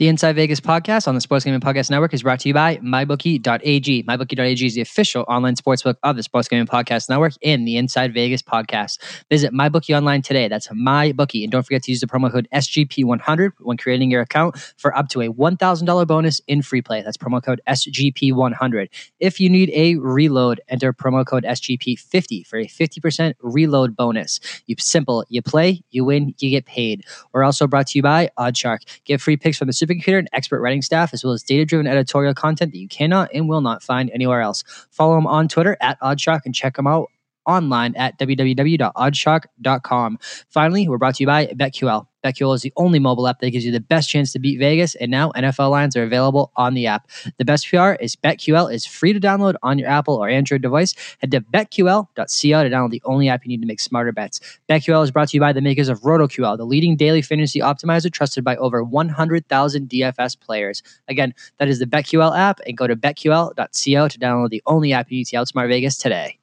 The Inside Vegas podcast on the Sports Gaming Podcast Network is brought to you by MyBookie.ag. MyBookie.ag is the official online sportsbook of the Sports Gaming Podcast Network and the Inside Vegas podcast. Visit MyBookie online today. That's MyBookie. And don't forget to use the promo code SGP100 when creating your account for up to a $1,000 bonus in free play. That's promo code SGP100. If you need a reload, enter promo code SGP50 for a 50% reload bonus. You simple, you play, you win, you get paid. We're also brought to you by Oddshark. Get free picks from the supercomputer and expert writing staff, as well as data driven editorial content that you cannot and will not find anywhere else. Follow them on Twitter at OddsShark and check them out online at www.oddsshark.com. Finally, we're brought to you by BetQL. BetQL is the only mobile app that gives you the best chance to beat Vegas, and now NFL lines are available on the app. The best PR is BetQL is free to download on your Apple or Android device. Head to betql.co to download the only app you need to make smarter bets. BetQL is brought to you by the makers of RotoQL, the leading daily fantasy optimizer trusted by over 100,000 DFS players. Again, that is the BetQL app, and go to betql.co to download the only app you need to outsmart Vegas today.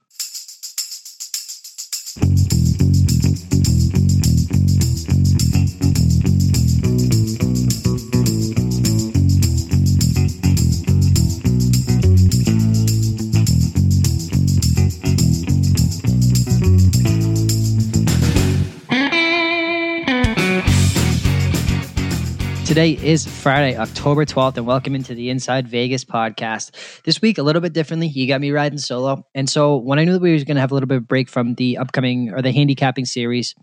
Today is Friday, October 12th, and welcome into the Inside Vegas podcast. This week, a little bit differently. You got me riding solo. And so, when I knew that we were going to have a little bit of break from the upcoming or the handicapping series,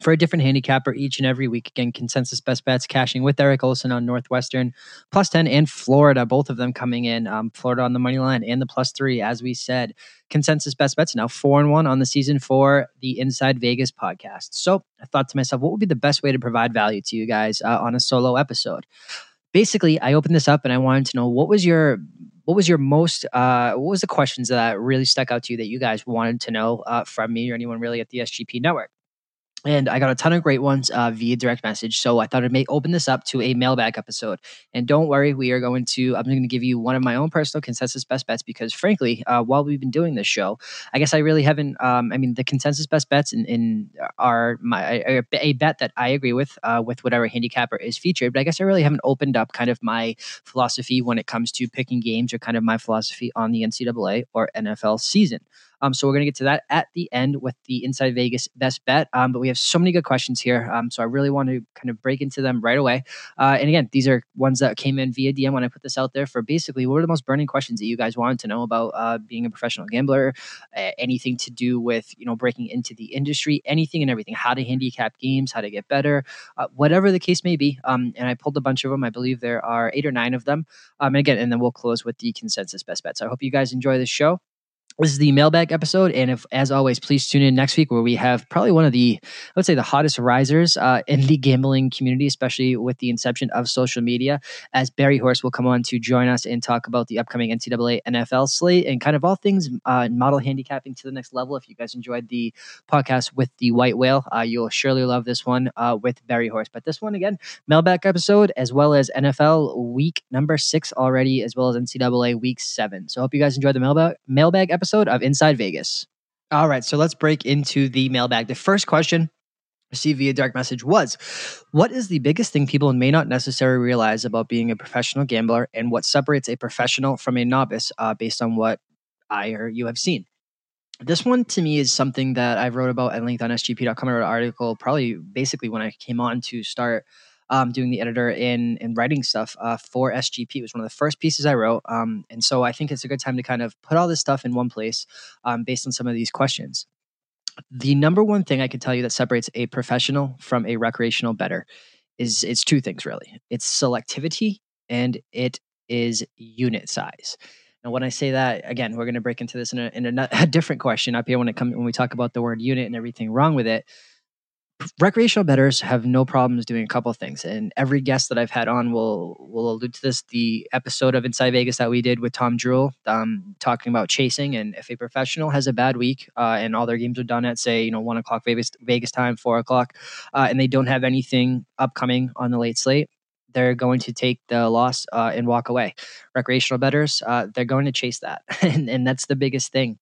for a different handicapper each and every week. Again, consensus best bets cashing with Eric Olson on Northwestern plus 10 and Florida, both of them coming in. Um, Florida on the money line and the plus three, as we said. Consensus best bets now four and one on the season for the Inside Vegas podcast. So I thought to myself, what would be the best way to provide value to you guys uh, on a solo episode? Basically, I opened this up and I wanted to know what was your what was your most uh, what was the questions that really stuck out to you that you guys wanted to know uh, from me or anyone really at the SGP network and I got a ton of great ones uh, via direct message. So I thought I'd make open this up to a mailbag episode. And don't worry, we are going to. I'm going to give you one of my own personal consensus best bets because, frankly, uh, while we've been doing this show, I guess I really haven't. Um, I mean, the consensus best bets in, in are my a, a, bet that I agree with uh, with whatever handicapper is featured. But I guess I really haven't opened up kind of my philosophy when it comes to picking games or kind of my philosophy on the NCAA or NFL season. Um, so we're going to get to that at the end with the Inside Vegas best bet. Um, but we have so many good questions here. Um, so I really want to kind of break into them right away. Uh, and again, these are ones that came in via DM when I put this out there for basically what are the most burning questions that you guys wanted to know about uh, being a professional gambler, uh, anything to do with, you know, breaking into the industry, anything and everything, how to handicap games, how to get better, uh, whatever the case may be. Um, and I pulled a bunch of them. I believe there are eight or nine of them. Um, and again, and then we'll close with the consensus best bets. So I hope you guys enjoy the show this is the mailbag episode and if as always please tune in next week where we have probably one of the i would say the hottest risers uh, in the gambling community especially with the inception of social media as barry horse will come on to join us and talk about the upcoming ncaa nfl slate and kind of all things uh, model handicapping to the next level. If you guys enjoyed the podcast with the white whale uh, you'll surely love this one uh, with barry horse. But this one again mailbag episode as well as nfl week number six already as well as ncaa week seven. So hope you guys enjoyed the mailbag mailbag episode episode of Inside Vegas. All right, so let's break into the mailbag. The first question received via direct message was What is the biggest thing people may not necessarily realize about being a professional gambler and what separates a professional from a novice uh, based on what I or you have seen? This one to me is something that I wrote about at length on SGP.com. I wrote an article probably basically when I came on to start um, doing the editor and, and writing stuff uh, for SGP. It was one of the first pieces I wrote. Um, and so I think it's a good time to kind of put all this stuff in one place um, based on some of these questions. The number one thing I can tell you that separates a professional from a recreational better is it's two things really. It's selectivity and it is unit size. And when I say that, again, we're going to break into this in a, in a, a different question up here when it comes when we talk about the word unit and everything wrong with it recreational bettors have no problems doing a couple things and every guest that i've had on will will allude to this. The episode of inside vegas that we did with tom Druhl, um, talking about chasing and if a professional has a bad week uh, and all their games are done at say you know one o'clock vegas vegas time four o'clock uh, and they don't have anything upcoming on the late slate they're going to take the loss uh, and walk away. Recreational bettors uh, they're going to chase that and, and that's the biggest thing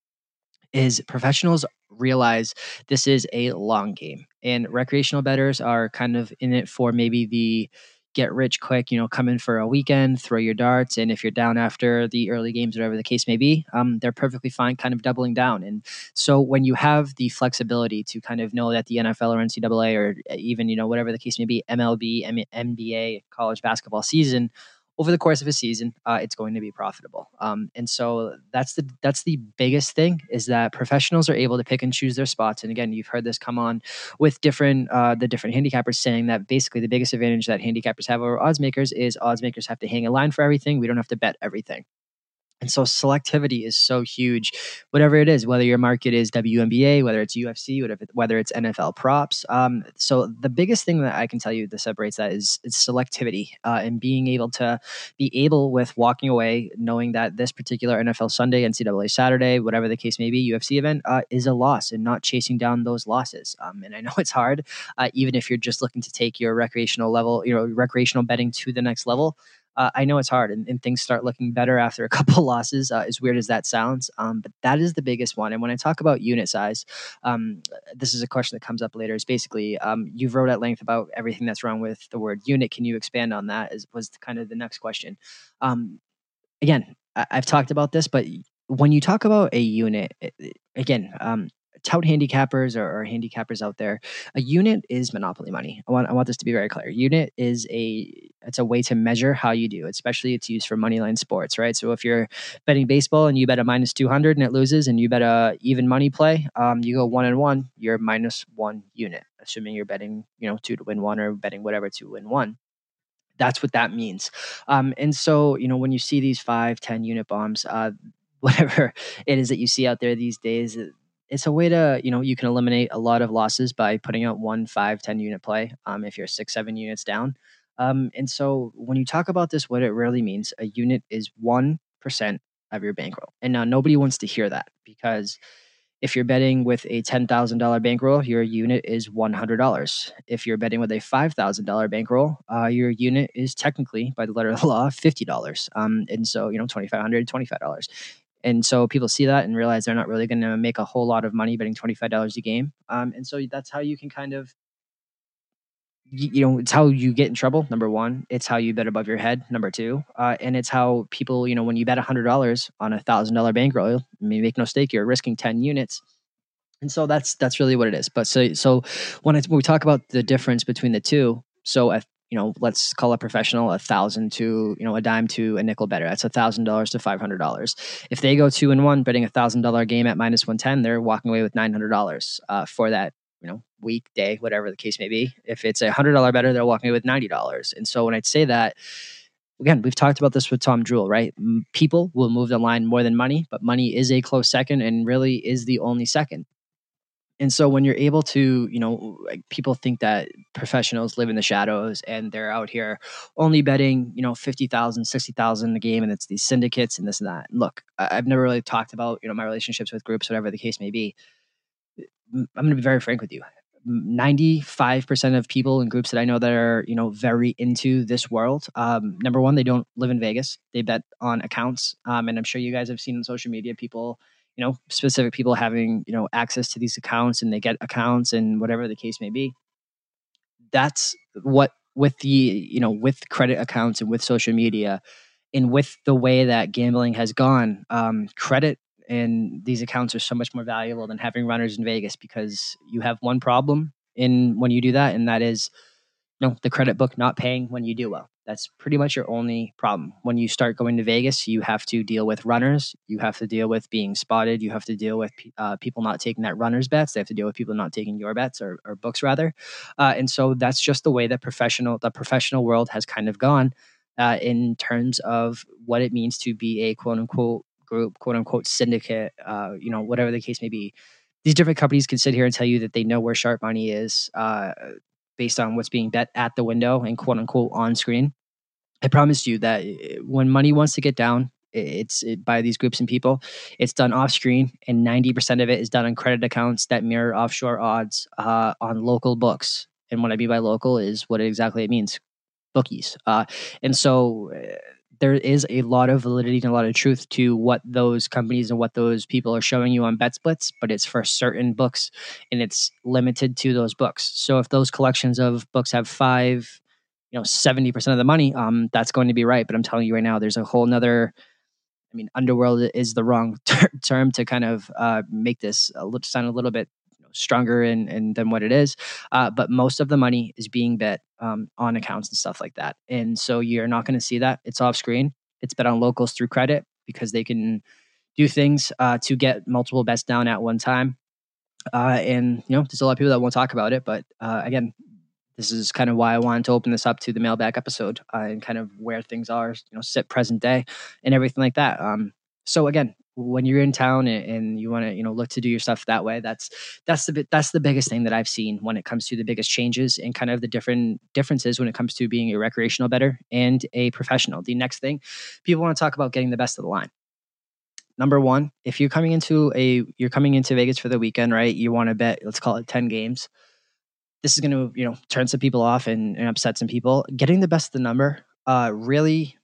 is professionals realize this is a long game and recreational bettors are kind of in it for maybe the get rich quick, you know, come in for a weekend, throw your darts, and if you're down after the early games, whatever the case may be, um, they're perfectly fine, kind of doubling down. And so when you have the flexibility to kind of know that the NFL or NCAA or even you know whatever the case may be, MLB, M- NBA, college basketball season over the course of a season, uh, it's going to be profitable. Um, and so that's the that's the biggest thing is that professionals are able to pick and choose their spots. And again, you've heard this come on with different uh, the different handicappers saying that basically the biggest advantage that handicappers have over odds makers is odds makers have to hang a line for everything. We don't have to bet everything. And so selectivity is so huge, whatever it is, whether your market is WNBA, whether it's UFC, whether it's NFL props. Um, so the biggest thing that I can tell you that separates that is, is selectivity uh, and being able to be able with walking away, knowing that this particular NFL Sunday, NCAA Saturday, whatever the case may be, UFC event uh, is a loss and not chasing down those losses. Um, and I know it's hard, uh, even if you're just looking to take your recreational level, you know, recreational betting to the next level uh, I know it's hard and, and, things start looking better after a couple losses, uh, as weird as that sounds. Um, but that is the biggest one. And when I talk about unit size, um, this is a question that comes up later. Is basically um, you've wrote at length about everything that's wrong with the word unit. Can you expand on that? Is was kind of the next question. Um, again, I, have talked about this, but when you talk about a unit, again, um, tout handicappers or, or, handicappers out there, a unit is monopoly money. I want I want this to be very clear. Unit is a it's a way to measure how you do. Especially it's used for money line sports, right? So if you're betting baseball and you bet a minus two hundred and it loses, and you bet a even money play, um, you go one and one, you're minus one unit, assuming you're betting you know two to win one or betting whatever to win one that's what that means um, and so you know when you see these five ten unit bombs uh, whatever it is that you see out there these days it's a way to you know you can eliminate a lot of losses by putting out one five ten unit play um, if you're six seven units down um, and so when you talk about this what it really means a unit is 1% of your bankroll and now nobody wants to hear that because if you're betting with a $10,000 bankroll, your unit is $100. If you're betting with a $5,000 bankroll, uh, your unit is technically, by the letter of the law, $50. Um, and so, you know, $2,500, $25. And so people see that and realize they're not really going to make a whole lot of money betting $25 a game. Um, and so that's how you can kind of, you, know, it's how you get in trouble. Number one, it's how you bet above your head. Number two, uh, and it's how people, you know, when you bet $100 on a $1,000 bankroll, I mean, make no mistake, you're risking 10 units. And so that's that's really what it is. But so so when, when we talk about the difference between the two, so a you know, let's call a professional a thousand to, you know, a dime to a nickel better. That's a thousand dollars to five hundred dollars. If they go two and one, betting a thousand dollar game at minus one ten, they're walking away with nine hundred dollars uh, for that, you know, week, day, whatever the case may be. If it's a hundred dollar better, they're walking away with ninety dollars. And so when I say that, again, we've talked about this with Tom Jewell, right? People will move the line more than money, but money is a close second and really is the only second and so when you're able to you know like people think that professionals live in the shadows and they're out here only betting you know 50000 60000 a game and it's these syndicates and this and that look i've never really talked about you know my relationships with groups whatever the case may be i'm going to be very frank with you 95% of people in groups that I know that are, you know, very into this world. Um, number one, they don't live in Vegas. They bet on accounts. Um, and I'm sure you guys have seen on social media people you know specific people having you know access to these accounts and they get accounts and whatever the case may be. That's what with the you know with credit accounts and with social media and with the way that gambling has gone um, credit and these accounts are so much more valuable than having runners in vegas because you have one problem in when you do that and that is know the credit book not paying when you do well that's pretty much your only problem. When you start going to Vegas, you have to deal with runners. You have to deal with being spotted. You have to deal with uh, people not taking that runner's bets. They have to deal with people not taking your bets or, or books rather. Uh, and so that's just the way that professional the professional world has kind of gone uh, in terms of what it means to be a quote unquote group, quote unquote syndicate. Uh, you know, whatever the case may be. These different companies can sit here and tell you that they know where sharp money is uh, based on what's being bet at the window and quote unquote on screen. I promise you that eh, when money wants to get down, it's it, by these groups and people. It's done off screen, and 90% of it is done on credit accounts that mirror offshore odds uh, on local books. And what I mean by local is what exactly it means bookies. Uh, and so uh, there is a lot of validity and a lot of truth to what those companies and what those people are showing you on bet splits, but it's for certain books and it's limited to those books. So if those collections of books have five you know 70% of the money um that's going to be right but i'm telling you right now there's a whole nother i mean underworld is the wrong ter- term to kind of uh, make this a little, sound a little bit stronger and, and than what it is uh, but most of the money is being bet um, on accounts and stuff like that. And so you're not going to see that. It's off screen. It's bet on locals through credit because they can do things uh, to get multiple bets down at one time. Uh, and you know there's a lot of people that won't talk about it but uh, again this is kind of why I wanted to open this up to the mailbag episode uh, and kind of where things are, you know, sit present day and everything like that. Um, so again, when you're in town and, you want to, you know, look to do your stuff that way, that's that's the that's the biggest thing that I've seen when it comes to the biggest changes and kind of the different differences when it comes to being a recreational better and a professional. The next thing, people want to talk about getting the best of the line number one if you're coming into a you're coming into vegas for the weekend right you want to bet let's call it 10 games this is going to you know turn some people off and, and, upset some people. Getting the best of the number uh, really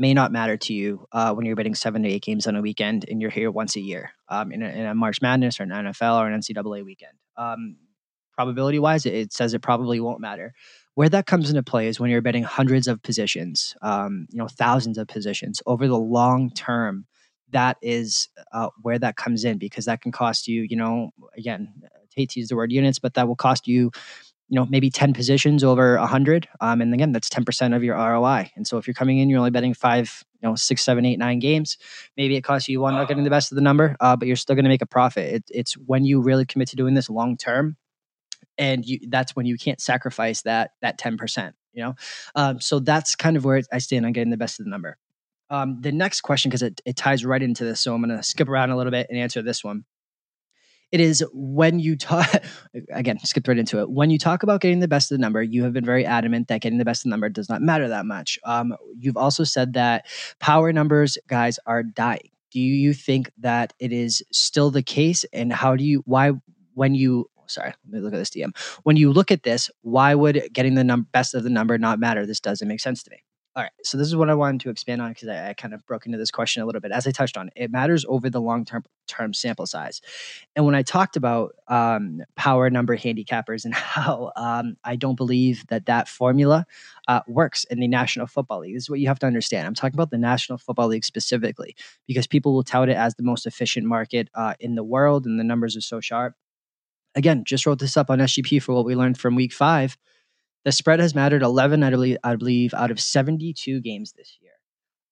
may not matter to you uh, when you're betting seven to eight games on a weekend and you're here once a year um, in, a, in, a, March Madness or an NFL or an NCAA weekend. Um, probability wise, it, it, says it probably won't matter. Where that comes into play is when you're betting hundreds of positions, um, you know, thousands of positions over the long term. That is uh, where that comes in because that can cost you, you know, again, I hate to use the word units, but that will cost you you know maybe 10 positions over 100 um, and again that's 10% of your roi and so if you're coming in you're only betting five you know six seven eight nine games maybe it costs you one not getting the best of the number uh, but you're still going to make a profit. It, it's when you really commit to doing this long term and you, that's when you can't sacrifice that that 10% you know? Um, so that's kind of where i stand on getting the best of the number. Um, the next question because it, it ties right into this so i'm going to skip around a little bit and answer this one it is when you talk again, skip right into it. When you talk about getting the best of the number, you have been very adamant that getting the best of the number does not matter that much. Um, you've also said that power numbers, guys, are dying. Do you think that it is still the case? And how do you why when you sorry, let me look at this DM. When you look at this, why would getting the num- best of the number not matter? This doesn't make sense to me. All right. So this is what I wanted to expand on because I, I, kind of broke into this question a little bit. As I touched on, it matters over the long term term sample size. And when I talked about um, power number handicappers and how um, I don't believe that that formula uh, works in the National Football League, this is what you have to understand. I'm talking about the National Football League specifically because people will tout it as the most efficient market uh, in the world, and the numbers are so sharp. Again, just wrote this up on SGP for what we learned from Week Five the spread has mattered 11, I believe, I believe out of 72 games this year,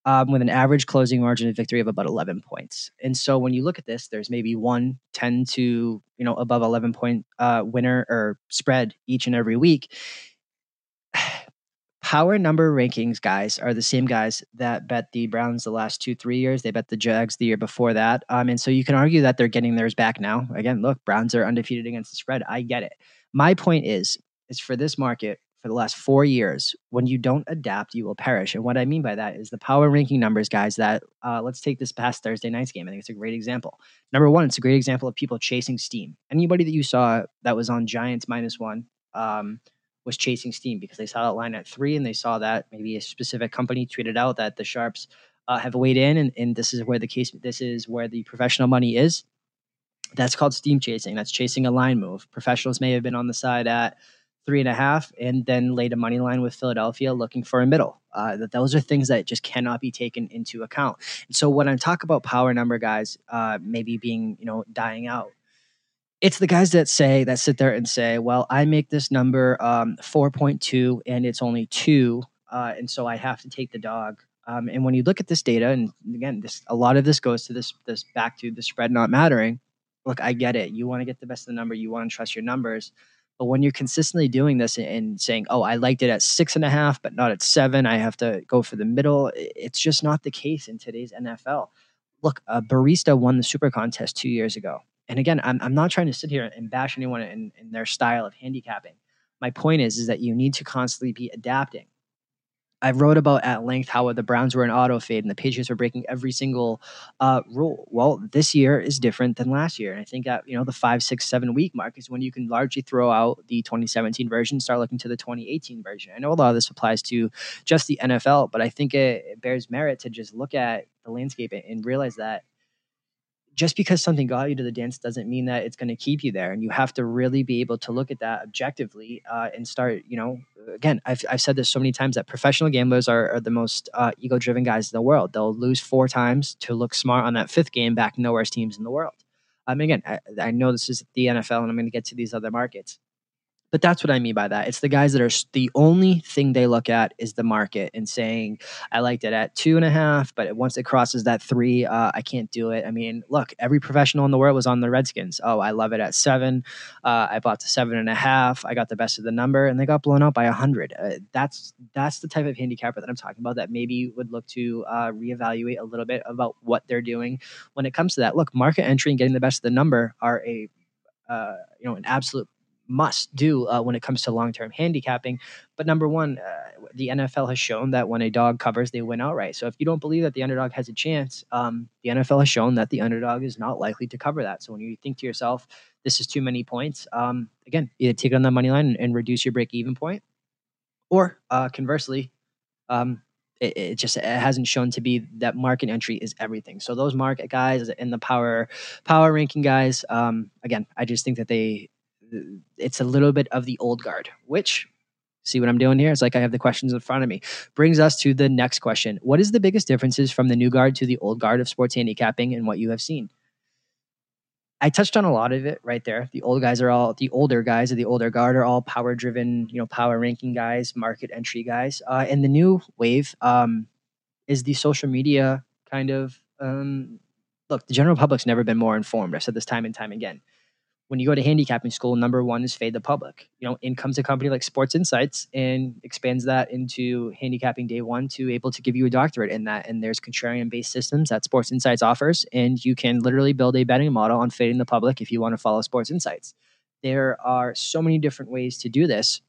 um, with an average closing margin of victory of about 11 points. And so when you look at this, there's maybe one 10 to you know above 11 point uh, winner or spread each and every week. Power number rankings guys are the same guys that bet the Browns the last two, three years. They bet the Jags the year before that. Um, and so you can argue that they're getting theirs back now. Again, look, Browns are undefeated against the spread. I get it. My point is is for this market for the last four years, when you don't adapt, you will perish. And what I mean by that is the power ranking numbers, guys. That uh, let's take this past Thursday night's game. I think it's a great example. Number one, it's a great example of people chasing steam. Anybody that you saw that was on Giants minus one um, was chasing steam because they saw that line at three and they saw that maybe a specific company tweeted out that the sharps uh, have weighed in and, and this is where the case this is where the professional money is. That's called steam chasing. That's chasing a line move. Professionals may have been on the side at three and a half, and then laid a money line with Philadelphia looking for a middle. Uh, that those are things that just cannot be taken into account. And so when I talk about power number guys, uh, maybe being you know dying out, it's the guys that say that sit there and say, well, I make this number um, four point two, and it's only two, uh, and so I have to take the dog. Um, and when you look at this data, and again, this a lot of this goes to this this back to the spread not mattering. Look, I get it. You want to get the best of the number. You want to trust your numbers. But when you're consistently doing this and saying, oh, I liked it at six and a half, but not at seven, I have to go for the middle, it's just not the case in today's NFL. Look, a barista won the super contest two years ago. And again, I'm, I'm not trying to sit here and bash anyone in, in their style of handicapping. My point is, is that you need to constantly be adapting. I wrote about at length how the Browns were an auto fade and the Patriots were breaking every single uh, rule. Well, this year is different than last year. And I think at you know the five, six, seven week mark is when you can largely throw out the 2017 version, start looking to the 2018 version. I know a lot of this applies to just the NFL, but I think it, it bears merit to just look at the landscape and realize that just because something got you to the dance doesn't mean that it's going to keep you there and you have to really be able to look at that objectively uh, and start you know again I've, I've said this so many times that professional gamblers are, are the most uh, ego driven guys in the world. They'll lose four times to look smart on that fifth game back nowhere teams in the world. I mean again I, I know this is the nfl and i'm going to get to these other markets but that's what I mean by that. It's the guys that are the only thing they look at is the market and saying, I liked it at two and a half, but once it crosses that three, uh, I can't do it. I mean, look, every professional in the world was on the Redskins. Oh, I love it at seven. Uh, I bought the seven and a half. I got the best of the number, and they got blown out by a hundred. Uh, that's that's the type of handicapper that I'm talking about. That maybe would look to uh, reevaluate a little bit about what they're doing when it comes to that. Look, market entry and getting the best of the number are a uh, you know an absolute must do uh, when it comes to long term handicapping. But number one, uh, the NFL has shown that when a dog covers, they win outright. So if you don't believe that the underdog has a chance, um, the NFL has shown that the underdog is not likely to cover that. So when you think to yourself, this is too many points, um, again, either take it on the money line and, and reduce your break even point, or uh, conversely, um, it, it, just it hasn't shown to be that market entry is everything. So those market guys and the power power ranking guys, um, again, I just think that they it's a little bit of the old guard, which see what I'm doing here? It's like I have the questions in front of me. Brings us to the next question. What is the biggest differences from the new guard to the old guard of sports handicapping and what you have seen? I touched on a lot of it right there. The old guys are all the older guys of the older guard are all power driven, you know, power ranking guys, market entry guys. Uh, and the new wave um, is the social media kind of um, look. The general public's never been more informed. I've said this time and time again when you go to handicapping school, number one is fade the public. You know, in comes a company like Sports Insights and expands that into handicapping day one to able to give you a doctorate in that. And there's contrarian based systems that Sports Insights offers, and you can literally build a betting model on fading the public if you want to follow Sports Insights. There are so many different ways to do this.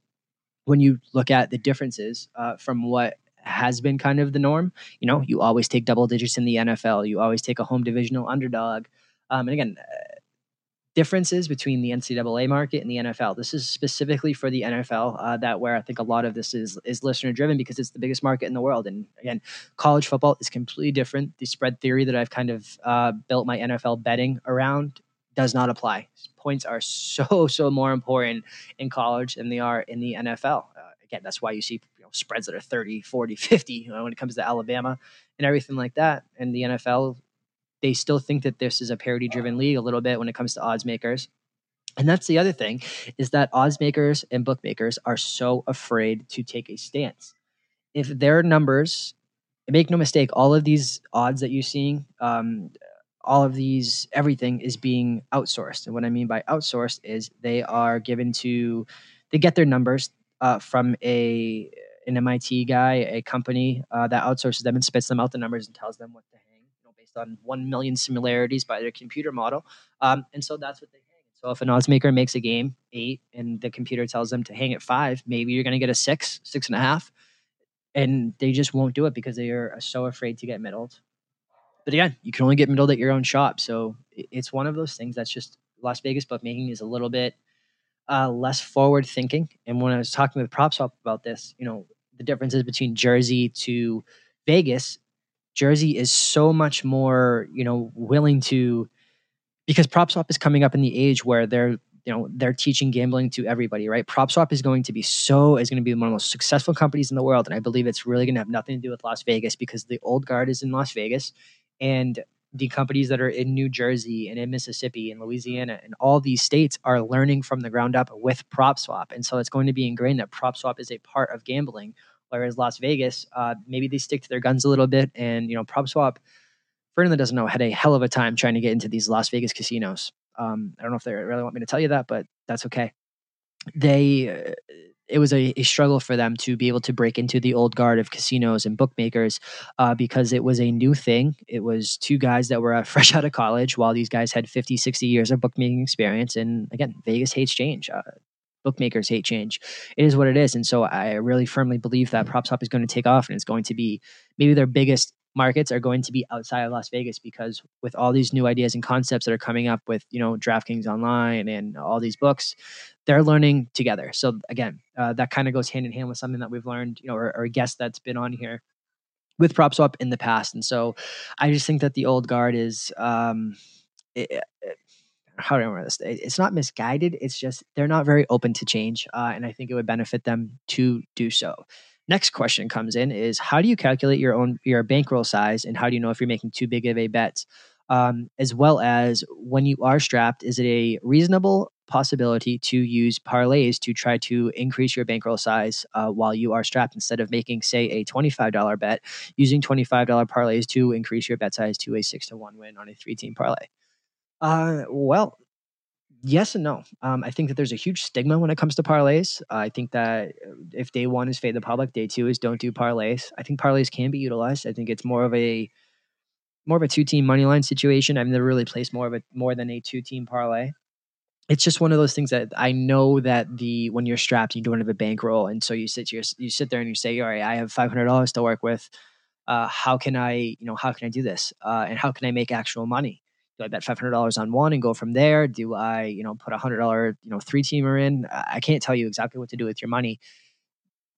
When you look at the differences uh, from what has been kind of the norm, you know, you always take double digits in the NFL, you always take a home divisional underdog. Um, and again, differences between the NCAA market and the NFL. This is specifically for the NFL, uh, that where I think a lot of this is is listener driven because it's the biggest market in the world. And again, college football is completely different. The spread theory that I've kind of uh, built my NFL betting around does not apply. Points are so so more important in college than they are in the NFL. Uh, again, that's why you see you know, spreads that are 30, 40, 50 you know, when it comes to Alabama and everything like that. And the NFL they still think that this is a parity driven league a little bit when it comes to odds makers. And that's the other thing is that odds makers and bookmakers are so afraid to take a stance. If their numbers, make no mistake, all of these odds that you're seeing, um, all of these, everything is being outsourced. And what I mean by outsourced is they are given to, they get their numbers uh, from a an MIT guy, a company uh, that outsources them and spits them out the numbers and tells them what to based on 1 million similarities by their computer model. Um, and so that's what they hang. So if an odds maker makes a game eight and the computer tells them to hang at five, maybe you're going to get a six, six and a half. And they just won't do it because they are so afraid to get middled. But again, you can only get middled at your own shop. So it's one of those things that's just Las Vegas bookmaking is a little bit uh, less forward thinking. And when I was talking with PropSwap about this, you know, the differences between Jersey to Vegas Jersey is so much more, you know, willing to because PropSwap is coming up in the age where they're you know they're teaching gambling to everybody right? PropSwap is going to be so is going to be one of the most successful companies in the world and i believe it's really going to have nothing to do with las vegas because the old guard is in las vegas and the companies that are in new jersey and in mississippi and louisiana and all these states are learning from the ground up with PropSwap and so it's going to be ingrained that PropSwap is a part of gambling Whereas Las Vegas, uh, maybe they stick to their guns a little bit. And, you know, PropSwap, that doesn't know, had a hell of a time trying to get into these Las Vegas casinos. Um, I don't know if they really want me to tell you that, but that's okay. They, uh, it was a, a, struggle for them to be able to break into the old guard of casinos and bookmakers uh, because it was a new thing. It was two guys that were uh, fresh out of college while these guys had 50, 60 years of bookmaking experience. And again, Vegas hates change. Bookmakers hate change. It is what it is. And so I really firmly believe that PropSwap is going to take off and it's going to be maybe their biggest markets are going to be outside of Las Vegas because with all these new ideas and concepts that are coming up with, you know, DraftKings Online and all these books, they're learning together. So again, uh, that kind of goes hand in hand with something that we've learned, you know, or, or a guest that's been on here with PropSwap in the past. And so I just think that the old guard is, um, how do I remember this? It's not misguided. It's just they're not very open to change, uh, and I think it would benefit them to do so. Next question comes in is how do you calculate your own your bankroll size, and how do you know if you're making too big of a bet? Um, as well as when you are strapped, is it a reasonable possibility to use parlays to try to increase your bankroll size uh, while you are strapped instead of making, say, a $25 bet, using $25 parlays to increase your bet size to a six to one win on a three team parlay? Uh, well, yes and no. Um, I think that there's a huge stigma when it comes to parlays. Uh, I think that uh, if day one is fade the public, day two is don't do parlays. I think parlays can be utilized. I think it's more of a more of a two team money line situation. I've never really placed more of a more than a two team parlay. It's just one of those things that I know that the when you're strapped, you don't have a bankroll, and so you sit you you sit there and you say, all right, I have five hundred dollars to work with. Uh, how can I, you know, how can I do this, uh, and how can I make actual money? Do I bet five hundred dollars on one and go from there? Do I, you know, put a hundred dollar, you know, three teamer in? I can't tell you exactly what to do with your money.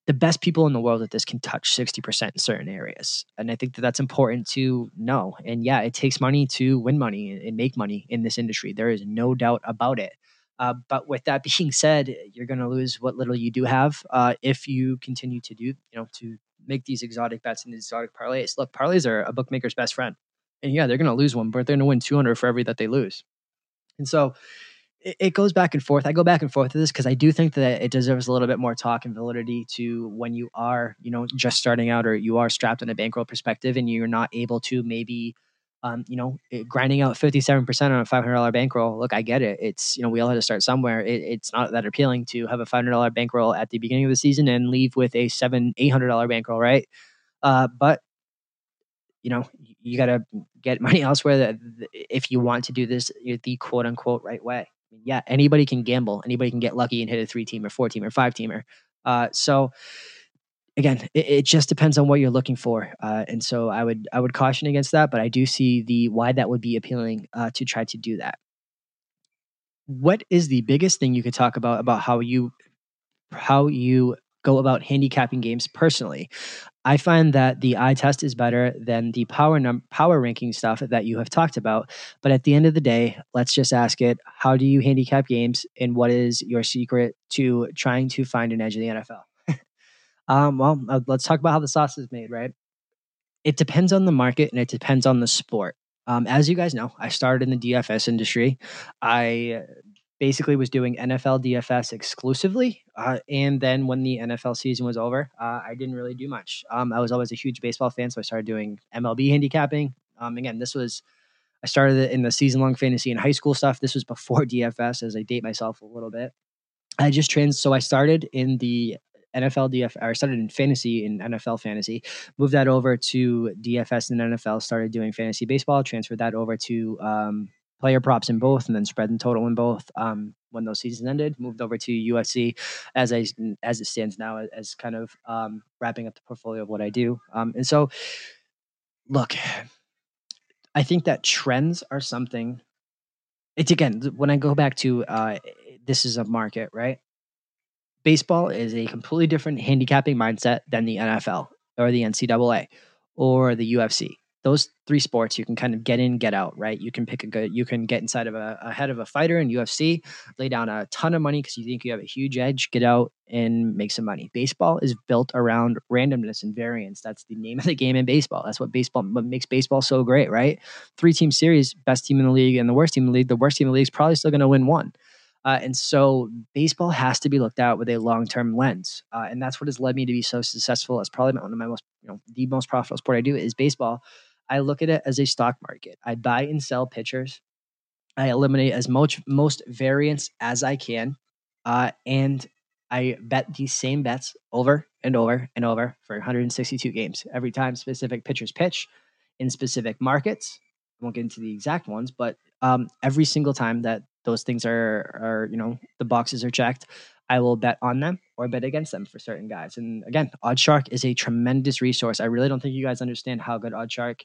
The best people in the world at this can touch sixty percent in certain areas, and I think that that's important to know. And yeah, it takes money to win money and make money in this industry. There is no doubt about it. Uh, but with that being said, you're going to lose what little you do have uh, if you continue to do, you know, to make these exotic bets and these exotic parlays. Look, parlays are a bookmaker's best friend and yeah, they're going to lose one, but they're going to win 200 for every that they lose. And so it, it goes back and forth. I go back and forth with this because I do think that it deserves a little bit more talk and validity to when you are, you know, just starting out or you are strapped in a bankroll perspective and you're not able to maybe, um, you know, it, grinding out 57% on a $500 bankroll. Look, I get it. It's, you know, we all had to start somewhere. It, it's not that appealing to have a $500 bankroll at the beginning of the season and leave with a seven, $800 bankroll, right? Uh, but you know you got to get money elsewhere that if you want to do this the quote unquote right way. Yeah anybody can gamble. Anybody can get lucky and hit a three team or four team or five teamer uh, so again it, it, just depends on what you're looking for uh, and so i would i would caution against that but i do see the why that would be appealing uh, to try to do that. What is the biggest thing you could talk about about how you how you go about handicapping games personally. I find that the eye test is better than the power num- power ranking stuff that you have talked about. But at the end of the day, let's just ask it: How do you handicap games, and what is your secret to trying to find an edge in the NFL? um, well, uh, let's talk about how the sauce is made. Right? It depends on the market and it depends on the sport. Um, as you guys know, I started in the DFS industry. I basically was doing NFL DFS exclusively. Uh, and then when the NFL season was over, uh, I didn't really do much. Um, I was always a huge baseball fan, so I started doing MLB handicapping. Um, again, this was I started in the season long fantasy and high school stuff. This was before DFS, as I date myself a little bit. I just trans, so I started in the NFL DF, or I started in fantasy in NFL fantasy, moved that over to DFS and NFL, started doing fantasy baseball, transferred that over to um, player props in both and then spread and total in both. Um, when those seasons ended, moved over to UFC as I as it stands now as kind of um, wrapping up the portfolio of what I do. Um, and so, look, I think that trends are something. It's again when I go back to uh, this is a market, right? Baseball is a completely different handicapping mindset than the NFL or the NCAA or the UFC those three sports you can kind of get in get out right? You can pick a good you can get inside of a, a head of a fighter in ufc lay down a ton of money because you think you have a huge edge get out and make some money. Baseball is built around randomness and variance. That's the name of the game in baseball. That's what baseball what makes baseball so great right? Three team series best team in the league and the worst team in the league the worst team in the league is probably still going to win one. Uh, and so baseball has to be looked at with a long term lens. Uh, and that's what has led me to be so successful. As probably one of my most, you know, the most profitable sport I do is baseball I look at it as a stock market. I buy and sell pitchers. I eliminate as much most variance as I can, uh, and I bet these same bets over and over and over for 162 games. Every time specific pitchers pitch in specific markets. I won't get into the exact ones, but um, every single time that those things are are you know the boxes are checked, I will bet on them or bet against them for certain guys. And again, OddsShark is a tremendous resource. I really don't think you guys understand how good OddsShark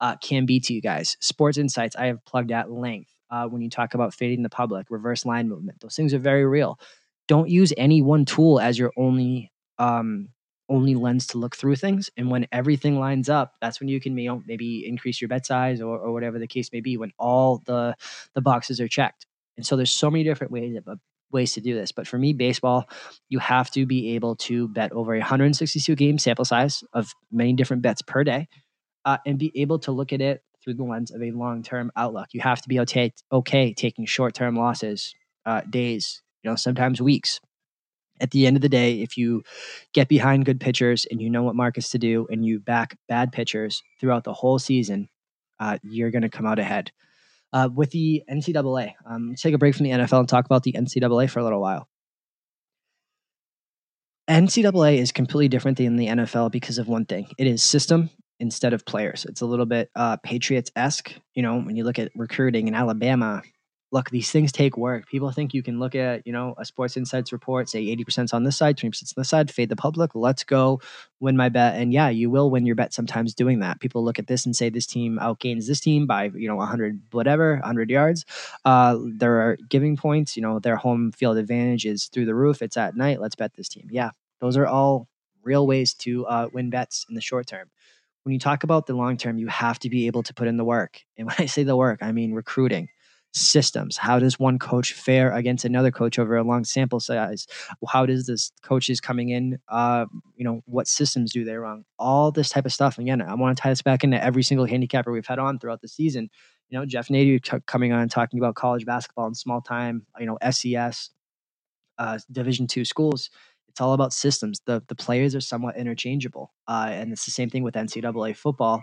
uh, can be to you guys. Sports Insights, I have plugged at length uh, when you talk about fading the public, reverse line movement. Those things are very real. Don't use any one tool as your only um, only lens to look through things. And when everything lines up, that's when you can you know, maybe increase your bet size or, or whatever the case may be. When all the the boxes are checked. And so there's so many different ways of, ways to do this. But for me, baseball, you have to be able to bet over a 162 game sample size of many different bets per day, uh, and be able to look at it through the lens of a long term outlook. You have to be okay, okay taking short term losses, uh, days, you know, sometimes weeks at the end of the day, if you get behind good pitchers and you know what markets to do and you back bad pitchers throughout the whole season, uh, you're going to come out ahead. Uh, with the NCAA, um, take a break from the NFL and talk about the NCAA for a little while. NCAA is completely different than the NFL because of one thing it is system instead of players. It's a little bit uh, Patriots esque. You know, when you look at recruiting in Alabama, look, these things take work. People think you can look at, you know, a Sports Insights report, say 80% on this side, 20% on this side, fade the public, let's go win my bet. And yeah, you will win your bet sometimes doing that. People look at this and say this team outgains this team by, you know, 100 whatever, 100 yards. Uh, there are giving points, you know, their home field advantage is through the roof. It's at night. Let's bet this team. Yeah, those are all real ways to uh, win bets in the short term when you talk about the long term, you have to be able to put in the work. And when I say the work, I mean recruiting systems. How does one coach fare against another coach over a long sample size? How does this coaches coming in, uh, you know, what systems do they run? All this type of stuff. Again, I want to tie this back into every single handicapper we've had on throughout the season. You know, Jeff Nadu t- coming on talking about college basketball and small time, you know, SES, uh, Division two schools. It's all about systems. The the players are somewhat interchangeable, uh, and it's the same thing with NCAA football.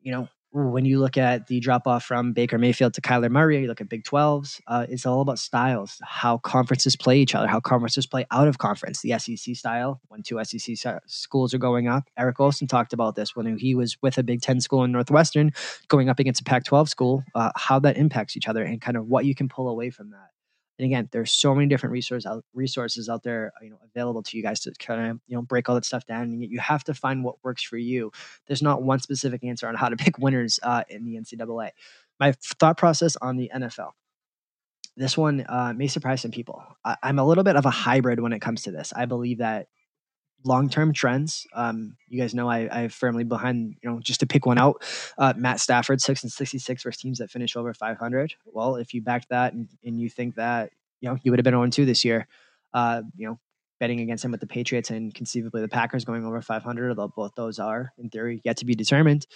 You know, when you look at the drop off from Baker Mayfield to Kyler Murray, you look at Big 12s, uh, it's all about styles, how conferences play each other, how conferences play out of conference, the SEC style, when two SEC schools are going up. Eric Olson talked about this when he was with a Big 10 school in Northwestern going up against a Pac 12 school, uh, how that impacts each other and kind of what you can pull away from that. And again, there's so many different resources out, resources out there, you know, available to you guys to kind of, you know, break all that stuff down. And you have to find what works for you. There's not one specific answer on how to pick winners uh, in the NCAA. My thought process on the NFL. This one uh, may surprise some people. I, I'm a little bit of a hybrid when it comes to this. I believe that long term trends. Um, you guys know I, I firmly behind, you know, just to pick one out, uh, Matt Stafford, six and 66 versus teams that finish over 500. Well, if you backed that and, and you think that, you know, you would have been on 2 this year, uh, you know, betting against him with the Patriots and conceivably the Packers going over 500, although both those are, in theory, yet to be determined.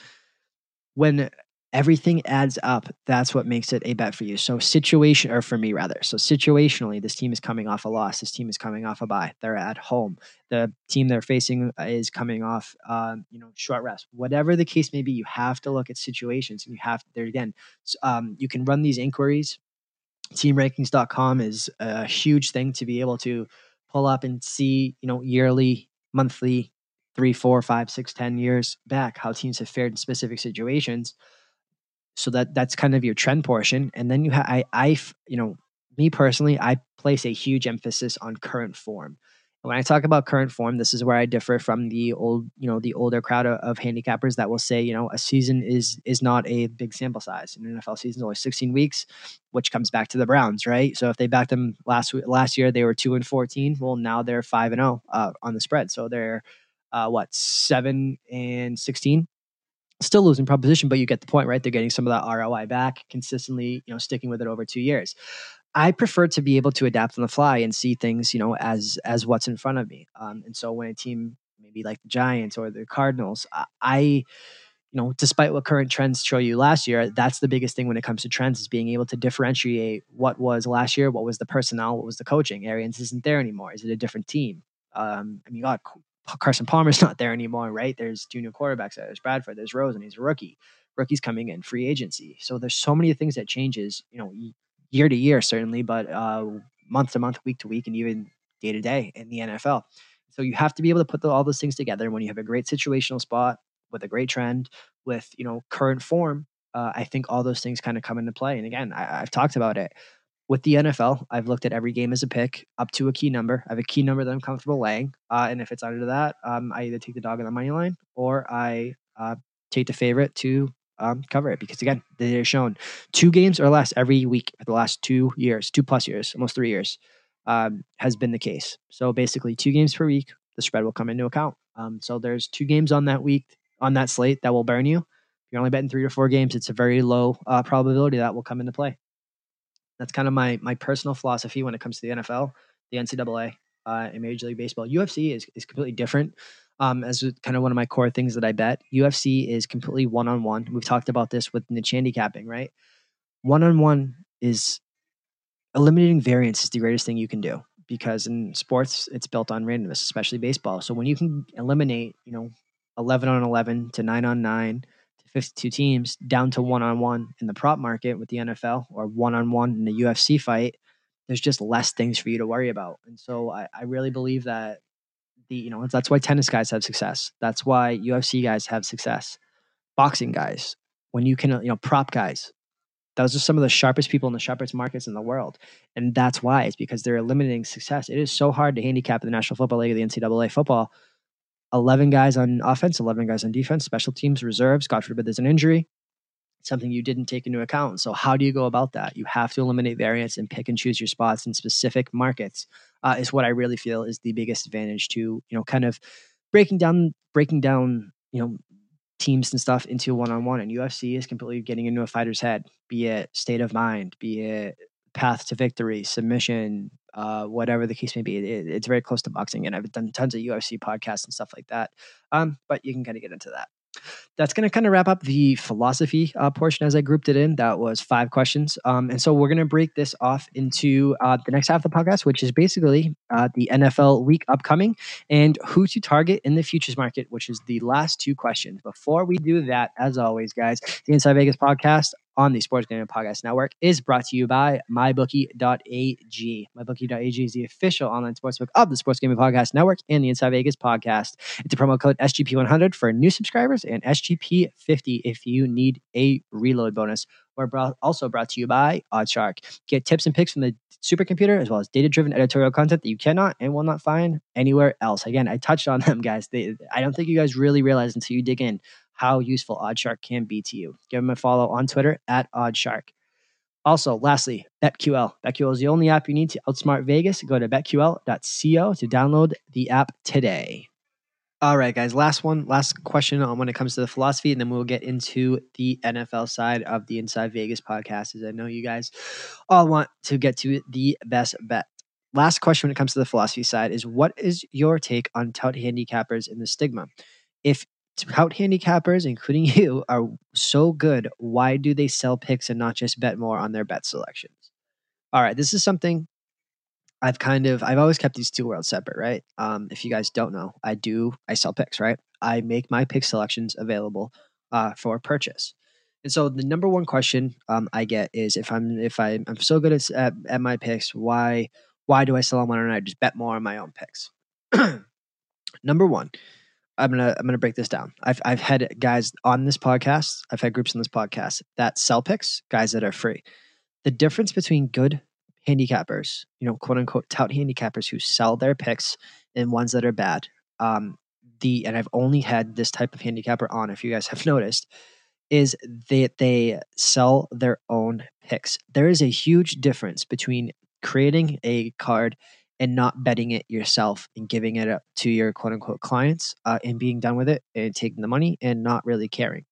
When everything adds up. That's what makes it a bet for you. So situation, or for me rather. So situationally, this team is coming off a loss. This team is coming off a bye. They're at home. The team they're facing is coming off, um, you know, short rest. Whatever the case may be, you have to look at situations, and you have there again. Um, you can run these inquiries. Teamrankings.com is a huge thing to be able to pull up and see, you know, yearly, monthly, three, four, five, six, ten years back how teams have fared in specific situations so that that's kind of your trend portion. And then you have I, I you know me personally i place a huge emphasis on current form. When i talk about current form this is where i differ from the old you know the older crowd of, of handicappers that will say you know a season is is not a big sample size. An nfl season is only 16 weeks which comes back to the browns right? So if they backed them last last year they were 2 and 14 well now they're 5 and 0 uh, on the spread. So they're uh, what 7 and 16 still losing proposition, but you get the point, right? They're getting some of that ROI back consistently, you know, sticking with it over two years. I prefer to be able to adapt on the fly and see things, you know, as as what's in front of me. Um, and so when a team maybe like the Giants or the Cardinals, I, you know, despite what current trends show you last year, that's the biggest thing when it comes to trends is being able to differentiate what was last year, what was the personnel, what was the coaching. Arians isn't there anymore. Is it a different team? Um, I mean, God, Carson Palmer's not there anymore, right? There's new quarterbacks. There's Bradford. There's Rosen He's a rookie. Rookie's coming in, free agency. So there's so many things that changes, you know, year to year certainly, but uh, month to month, week to week, and even day to day in the NFL. So you have to be able to put the, all those things together. When you have a great situational spot with a great trend, with you know current form, uh, I think all those things kind of come into play. And again, I, I've talked about it with the NFL, I've looked at every game as a pick up to a key number. I have a key number that I'm comfortable laying. Uh, and if it's under that, um, I either take the dog on the money line or I uh, take the favorite to um, cover it. Because again, they're shown two games or less every week for the last two years, two plus years, almost three years, um, has been the case. So basically, two games per week the spread will come into account. Um, so there's two games on that week on that slate that will burn you. If you're only betting three or four games, it's a very low uh, probability that will come into play. That's kind of my my personal philosophy when it comes to the NFL, the NCAA, uh, and Major League Baseball. UFC is is completely different. Um, as kind of one of my core things that I bet. UFC is completely one on one. We've talked about this with niche handicapping, right? One on one is eliminating variance is the greatest thing you can do because in sports it's built on randomness, especially baseball. So when you can eliminate, you know, 11 on 11 to 9 on 9 to 52 teams down to 1 on 1 in the prop market with the NFL or 1 on 1 in the UFC fight, there's just less things for you to worry about. And so I, I really believe that the, you know, that's why tennis guys have success. That's why UFC guys have success. Boxing guys, when you can, you know, prop guys, those are some of the sharpest people in the sharpest markets in the world. And that's why it's because they're eliminating success. It is so hard to handicap the National Football League, the NCAA football. 11 guys on offense, 11 guys on defense, special teams, reserves. God forbid there's an injury, something you didn't take into account. So, how do you go about that? You have to eliminate variance and pick and choose your spots in specific markets. Uh, is what I really feel is the biggest advantage to you know kind of breaking down breaking down you know teams and stuff into one on one. And UFC is completely getting into a fighter's head, be it state of mind, be it path to victory, submission, uh, whatever the case may be. It, it's very close to boxing, and I've done tons of UFC podcasts and stuff like that. Um, but you can kind of get into that that's going to kind of wrap up the philosophy uh, portion as I grouped it in. That was five questions. Um, and so we're going to break this off into uh, the next half of the podcast, which is basically uh, the NFL week upcoming and who to target in the futures market, which is the last two questions. Before we do that, as always, guys, the Inside Vegas podcast on the Sports Gambling Podcast Network is brought to you by mybookie.ag. Mybookie.ag is the official online sportsbook of the Sports Gambling Podcast Network and the Inside Vegas podcast. It's a promo code SGP100 for new subscribers and SGP50 if you need a reload bonus. We're brought, also brought to you by OddsShark. Get tips and picks from the supercomputer as well as data driven editorial content that you cannot and will not find anywhere else. Again, I touched on them, guys. They, I don't think you guys really realize until you dig in how useful OddsShark can be to you. Give them a follow on Twitter at OddsShark. Also, lastly, BetQL. BetQL is the only app you need to outsmart Vegas. Go to betql.co to download the app today. All right, guys. Last one, last question on when it comes to the philosophy, and then we'll get into the NFL side of the Inside Vegas podcast. As I know you guys all want to get to the best bet. Last question when it comes to the philosophy side is what is your take on tout handicappers and the stigma? If tout handicappers, including you, are so good, why do they sell picks and not just bet more on their bet selections? All right, this is something I've kind of I've always kept these two worlds separate, right? Um, if you guys don't know, I do I sell picks, right? I make my pick selections available uh, for purchase. And so the number one question um, I get is if I'm if I, I'm so good at, at, at my picks, why why do I sell on them when I just bet more on my own picks? number one, I'm gonna I'm gonna break this down. I've I've had guys on this podcast, I've had groups on this podcast that sell picks, guys that are free. The difference between good handicappers, you know, quote unquote tout handicappers who sell their picks and ones that are bad. Um, the and I've only had this type of handicapper on, if you guys have noticed, is that they sell their own picks. There is a huge difference between creating a card and not betting it yourself and giving it up to your quote unquote clients uh, and being done with it and taking the money and not really caring.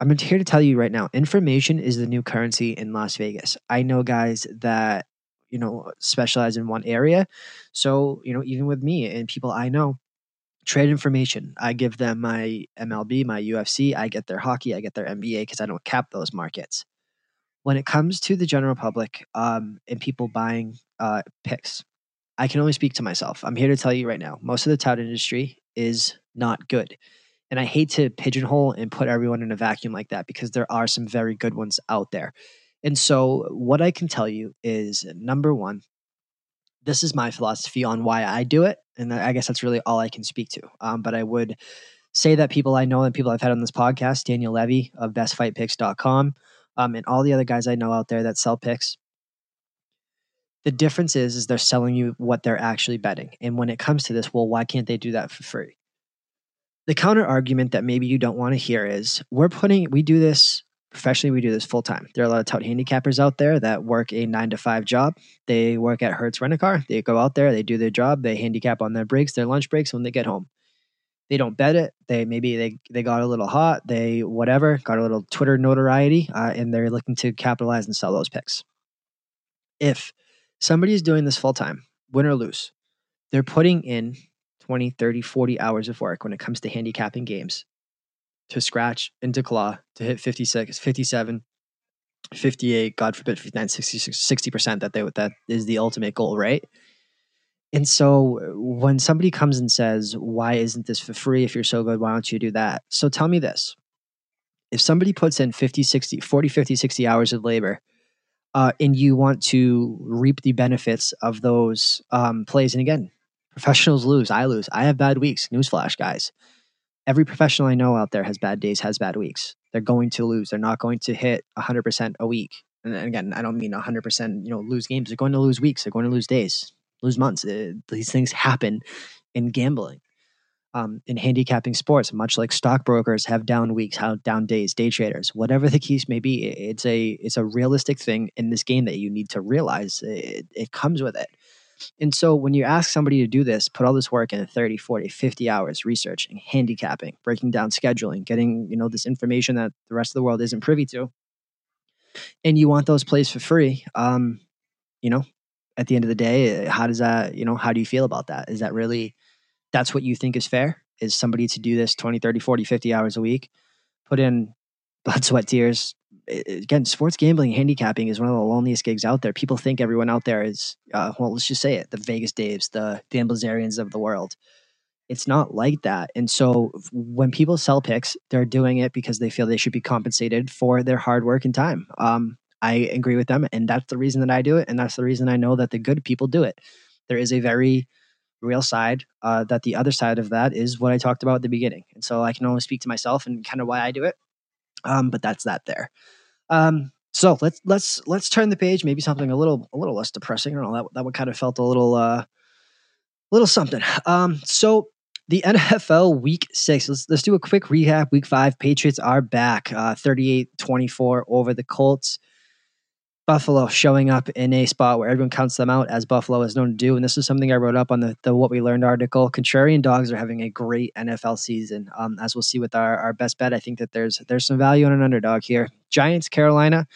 I'm here to tell you right now information is the new currency in Las Vegas. I know guys that, you know, specialize in one area. So, you know, even with me and people I know, trade information. I give them my MLB, my UFC, I get their hockey, I get their NBA because I don't cap those markets. When it comes to the general public um, and people buying uh, picks, I can only speak to myself. I'm here to tell you right now most of the tout industry is not good. And I hate to pigeonhole and put everyone in a vacuum like that because there are some very good ones out there. And so, what I can tell you is number one, this is my philosophy on why I do it. And I guess that's really all I can speak to. Um, but I would say that people I know and people I've had on this podcast, Daniel Levy of bestfightpicks.com, um, and all the other guys I know out there that sell picks, the difference is, is they're selling you what they're actually betting. And when it comes to this, well, why can't they do that for free? The counter argument that maybe you don't want to hear is we're putting, we do this professionally, we do this full time. There are a lot of tout handicappers out there that work a nine to five job. They work at Hertz Rent a Car. They go out there, they do their job, they handicap on their breaks, their lunch breaks when they get home. They don't bet it. They maybe they they got a little hot. They whatever got a little Twitter notoriety, uh, and they're looking to capitalize and sell those picks. If somebody is doing this full time, win or lose, they're putting in 20, 30, 40 hours of work when it comes to handicapping games to scratch and to claw to hit 56, 57, 58, God forbid, 59, 60, 60% that they that is the ultimate goal, right? And so when somebody comes and says, Why isn't this for free? If you're so good, why don't you do that? So tell me this. If somebody puts in 50, 60, 40, 50, 60 hours of labor, uh, and you want to reap the benefits of those um, plays, and again, professionals lose, I lose. I have bad weeks. Newsflash, guys every professional I know out there has bad days, has bad weeks. They're going to lose. They're not going to hit 100% a week. And again, I don't mean 100%, you know, lose games. They're going to lose weeks. They're going to lose days, lose months. Uh, these things happen in gambling. Um, in handicapping sports, much like stockbrokers have down weeks, have down days, day traders, whatever the case may be, it's a it's a realistic thing in this game that you need to realize. It, it comes with it. And so when you ask somebody to do this, put all this work in 30, 40, 50 hours researching, handicapping, breaking down scheduling, getting, you know, this information that the rest of the world isn't privy to, and you want those plays for free, um, you know, at the end of the day, how does that, you know, how do you feel about that? Is that really, that's what you think is fair? Is somebody to do this 20, 30, 40, 50 hours a week, put in blood, sweat, tears, again, sports gambling, handicapping is one of the loneliest gigs out there. People think everyone out there is, uh, well, let's just say it, the Vegas Daves, the Dan Bilzerians of the world. It's not like that. And so when people sell picks, they're doing it because they feel they should be compensated for their hard work and time. Um, I agree with them. And that's the reason that I do it. And that's the reason I know that the good people do it. There is a very real side uh, that the other side of that is what I talked about at the beginning. And so I can only speak to myself and kind of why I do it. Um, but that's that there. Um, so let's let's let's turn the page. Maybe something a little a little less depressing. I don't know that that would kind of felt a little uh, little something. Um, so the NFL Week Six. Let's let's do a quick recap. Week Five, Patriots are back, uh, 38-24 over the Colts. Buffalo showing up in a spot where everyone counts them out as Buffalo is known to do. And this is something I wrote up on the, the What We Learned article. Contrarian dogs are having a great NFL season. Um, as we'll see with our, our best bet, I think that there's there's some value on an underdog here. Giants, Carolina,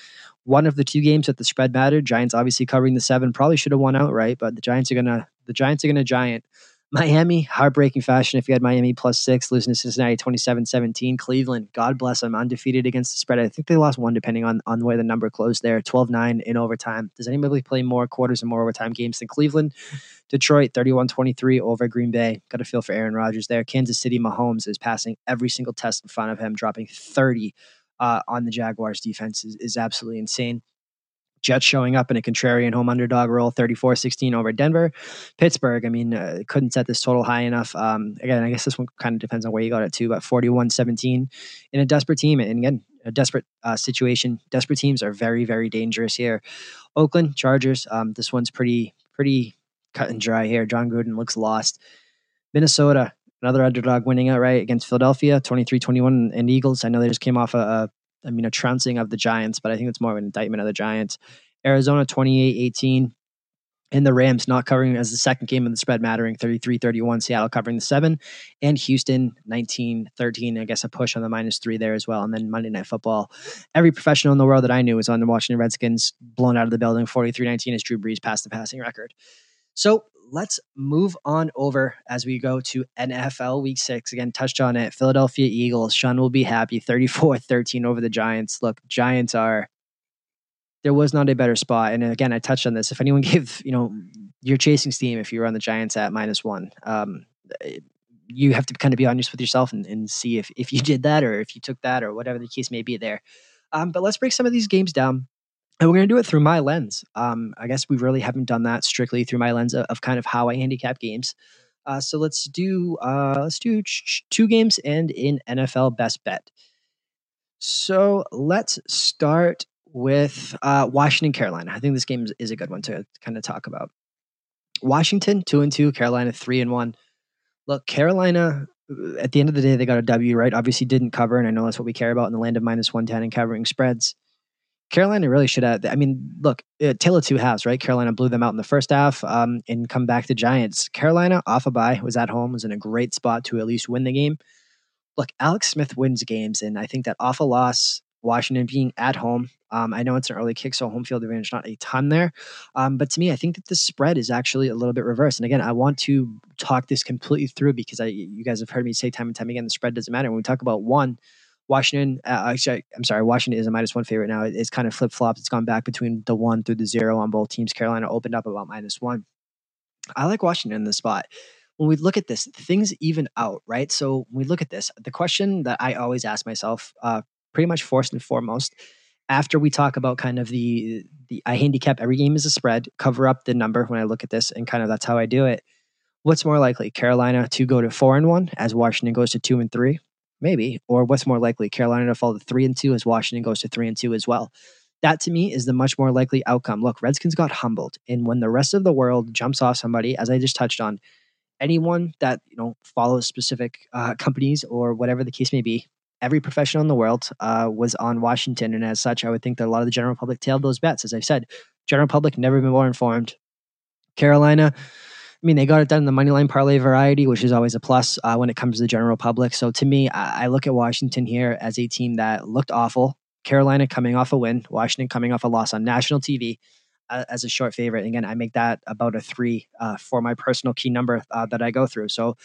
one of the two games that the spread mattered. Giants obviously covering the seven, probably should have won outright, but the Giants are gonna the Giants are gonna giant. Miami, heartbreaking fashion. If you had Miami plus six, losing to Cincinnati 27 17. Cleveland, God bless them, undefeated against the spread. I think they lost one depending on, on where the number closed there 12 9 in overtime. Does anybody play more quarters and more overtime games than Cleveland? Detroit 31 23 over Green Bay. Got a feel for Aaron Rodgers there. Kansas City, Mahomes is passing every single test in front of him, dropping 30 uh, on the Jaguars defense is, is absolutely insane. Jets showing up in a contrarian home underdog role 34 16 over Denver. Pittsburgh, I mean, uh, couldn't set this total high enough. Um, again, I guess this one kind of depends on where you got it to, but 41 17 in a desperate team. And again, a desperate uh, situation. Desperate teams are very, very dangerous here. Oakland Chargers, um, this one's pretty, pretty cut and dry here. Jon Gruden looks lost. Minnesota, another underdog winning outright against Philadelphia, 23 21. And Eagles, I know they just came off a, a I mean, a trouncing of the Giants, but I think it's more of an indictment of the Giants. Arizona 28 18. And the Rams not covering as the second game of the spread mattering 33 31. Seattle covering the seven. And Houston 19 13. I guess a push on the minus three there as well. And then Monday Night Football. Every professional in the world that I knew was on the Washington Redskins blown out of the building 43 19 as Drew Brees passed the passing record. So let's move on over as we go to NFL week six. Again, touched on it. Philadelphia Eagles. Sean will be happy. 34 13 over the Giants. Look, Giants are, there was not a better spot. And again, I touched on this. If anyone gave, you know, you're chasing steam if you were on the Giants at minus one. Um, you have to kind of be honest with yourself and, and see if, if you did that or if you took that or whatever the case may be there. Um, but let's break some of these games down and we're going to do it through my lens. Um, I guess we really haven't done that strictly through my lens of, of kind of how I handicap games. Uh, so let's do uh, let's do two games and in NFL best bet. So let's start with uh, Washington Carolina. I think this game is, is a good one to kind of talk about. Washington two and two, Carolina three and one. Look, Carolina at the end of the day, they got a W, right? Obviously, didn't cover, and I know that's what we care about in the land of minus 110 and covering spreads. Carolina really should have. I mean, look, uh, tale of two halves, right? Carolina blew them out in the first half um, and come back to Giants. Carolina, off a bye, was at home, was in a great spot to at least win the game. Look, Alex Smith wins games, and I think that awful loss, Washington being at home, um, I know it's an early kick, so home field advantage not a ton there. Um, but to me, I think that the spread is actually a little bit reversed. And again, I want to talk this completely through because I, you guys have heard me say time and time again, the spread doesn't matter. When we talk about one, Washington, uh, actually, I'm sorry, Washington is a minus one favorite now. It's kind of flip flopped. It's gone back between the one through the zero on both teams. Carolina opened up about minus one. I like Washington in the spot. When we look at this, things even out, right? So when we look at this, the question that I always ask myself, uh, pretty much first and foremost, after we talk about kind of the the I handicap every game is a spread, cover up the number when I look at this, and kind of that's how I do it. What's more likely, Carolina to go to four and one as Washington goes to two and three, maybe, or what's more likely, Carolina to fall to three and two as Washington goes to three and two as well. That to me is the much more likely outcome. Look, Redskins got humbled, and when the rest of the world jumps off somebody, as I just touched on, anyone that you know follows specific uh, companies or whatever the case may be, every professional in the world uh, was on Washington. And as such, I would think that a lot of the general public tailed those bets. As I've said, general public never been more informed. Carolina, I mean, they got it done in the moneyline parlay variety, which is always a plus uh, when it comes to the general public. So to me, I, I look at Washington here as a team that looked awful. Carolina coming off a win, Washington coming off a loss on national TV uh, as a short favorite. Again, I make that about a three uh, for my personal key number uh, that I go through. So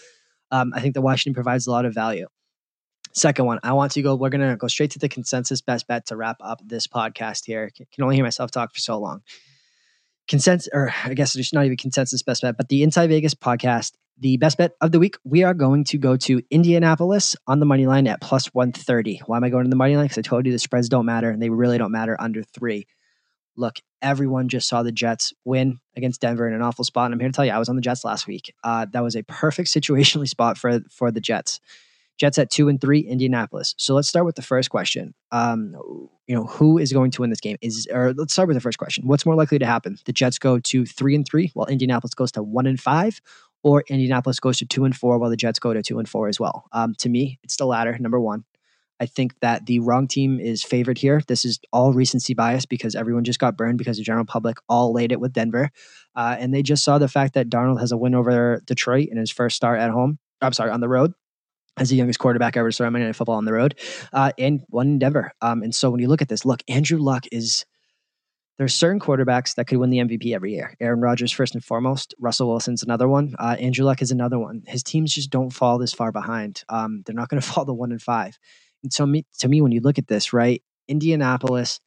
um, I think that Washington provides a lot of value. Second one, I want to go. We're gonna go straight to the consensus best bet to wrap up this podcast here. Can only hear myself talk for so long. Consensus, or I guess it's not even consensus best bet, but the Inside Vegas podcast. The best bet of the week, we are going to go to Indianapolis on the money line at plus 130. Why am I going to the money line? Because I told you the spreads don't matter and they really don't matter under three. Look, everyone just saw the Jets win against Denver in an awful spot. And I'm here to tell you, I was on the Jets last week. Uh, that was a perfect situationally spot for for the Jets. Jets at two and three, Indianapolis. So let's start with the first question. Um, you know, who is going to win this game? Is or let's start with the first question. What's more likely to happen? The Jets go to three and three, while Indianapolis goes to one and five, or Indianapolis goes to two and four, while the Jets go to two and four as well. Um, to me, it's the latter. Number one. I think that the wrong team is favored here. This is all recency bias because everyone just got burned because the general public all laid it with Denver. Uh, and they just saw the fact that Darnold has a win over Detroit in his first start at home. I'm sorry, on the road as the youngest quarterback ever to start Monday Night Football on the road, uh, and one in Denver. Um, and so when you look at this, look, Andrew Luck is. There's certain quarterbacks that could win the MVP every year. Aaron Rodgers, first and foremost. Russell Wilson's another one. Uh, Andrew Luck is another one. His teams just don't fall this far behind. Um, they're not going to fall the one and five. And so, me, to me, when you look at this, right, Indianapolis,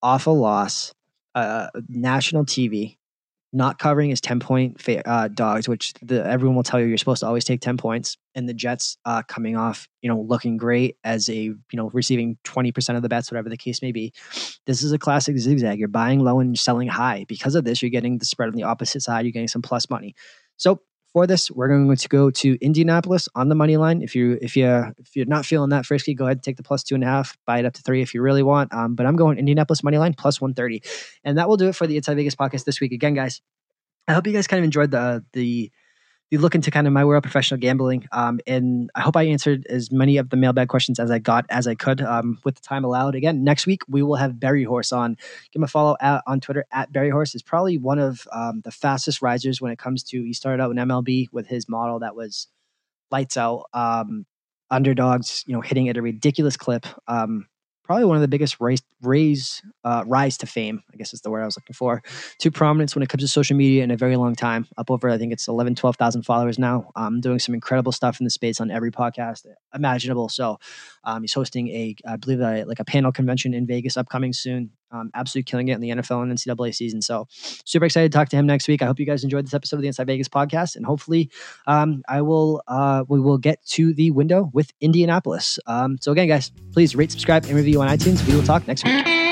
awful loss, uh, national TV, not covering is 10 point uh, dogs, which the, everyone will tell you you're supposed to always take 10 points. And the Jets uh, coming off, you know, looking great as a, you know, receiving 20% of the bets, whatever the case may be. This is a classic zigzag. You're buying low and selling high. Because of this, you're getting the spread on the opposite side. You're getting some plus money. So for this, we're going to go to Indianapolis on the money line. If you if you if you're not feeling that frisky, go ahead and take the plus two and a half, buy it up to three if you really want. Um, but I'm going Indianapolis money line plus one thirty, and that will do it for the Inside Vegas podcast this week. Again, guys, I hope you guys kind of enjoyed the the the look into kind of my world professional gambling. Um, and I hope I answered as many of the mailbag questions as I got as I could um, with the time allowed. Again, next week we will have Barry Horse on. Give him a follow at, on Twitter at Barry Horse. is probably one of um, the fastest risers when it comes to. He started out in MLB with his model that was lights out. Um, underdogs, you know, hitting at a ridiculous clip. Probably one of the biggest raise, raise uh, rise to fame, I guess is the word I was looking for, to prominence when it comes to social media in a very long time. Up over, I think it's 11, 12,000 followers now. Um, doing some incredible stuff in the space on every podcast imaginable. So um, he's hosting a, I believe, a, like a panel convention in Vegas upcoming soon. Um, absolutely killing it in the NFL and NCAA season. So super excited to talk to him next week. I hope you guys enjoyed this episode of the Inside Vegas podcast, and hopefully, um, I will uh, we will get to the window with Indianapolis. Um, so again, guys, please rate, subscribe, and review on iTunes. We will talk next week.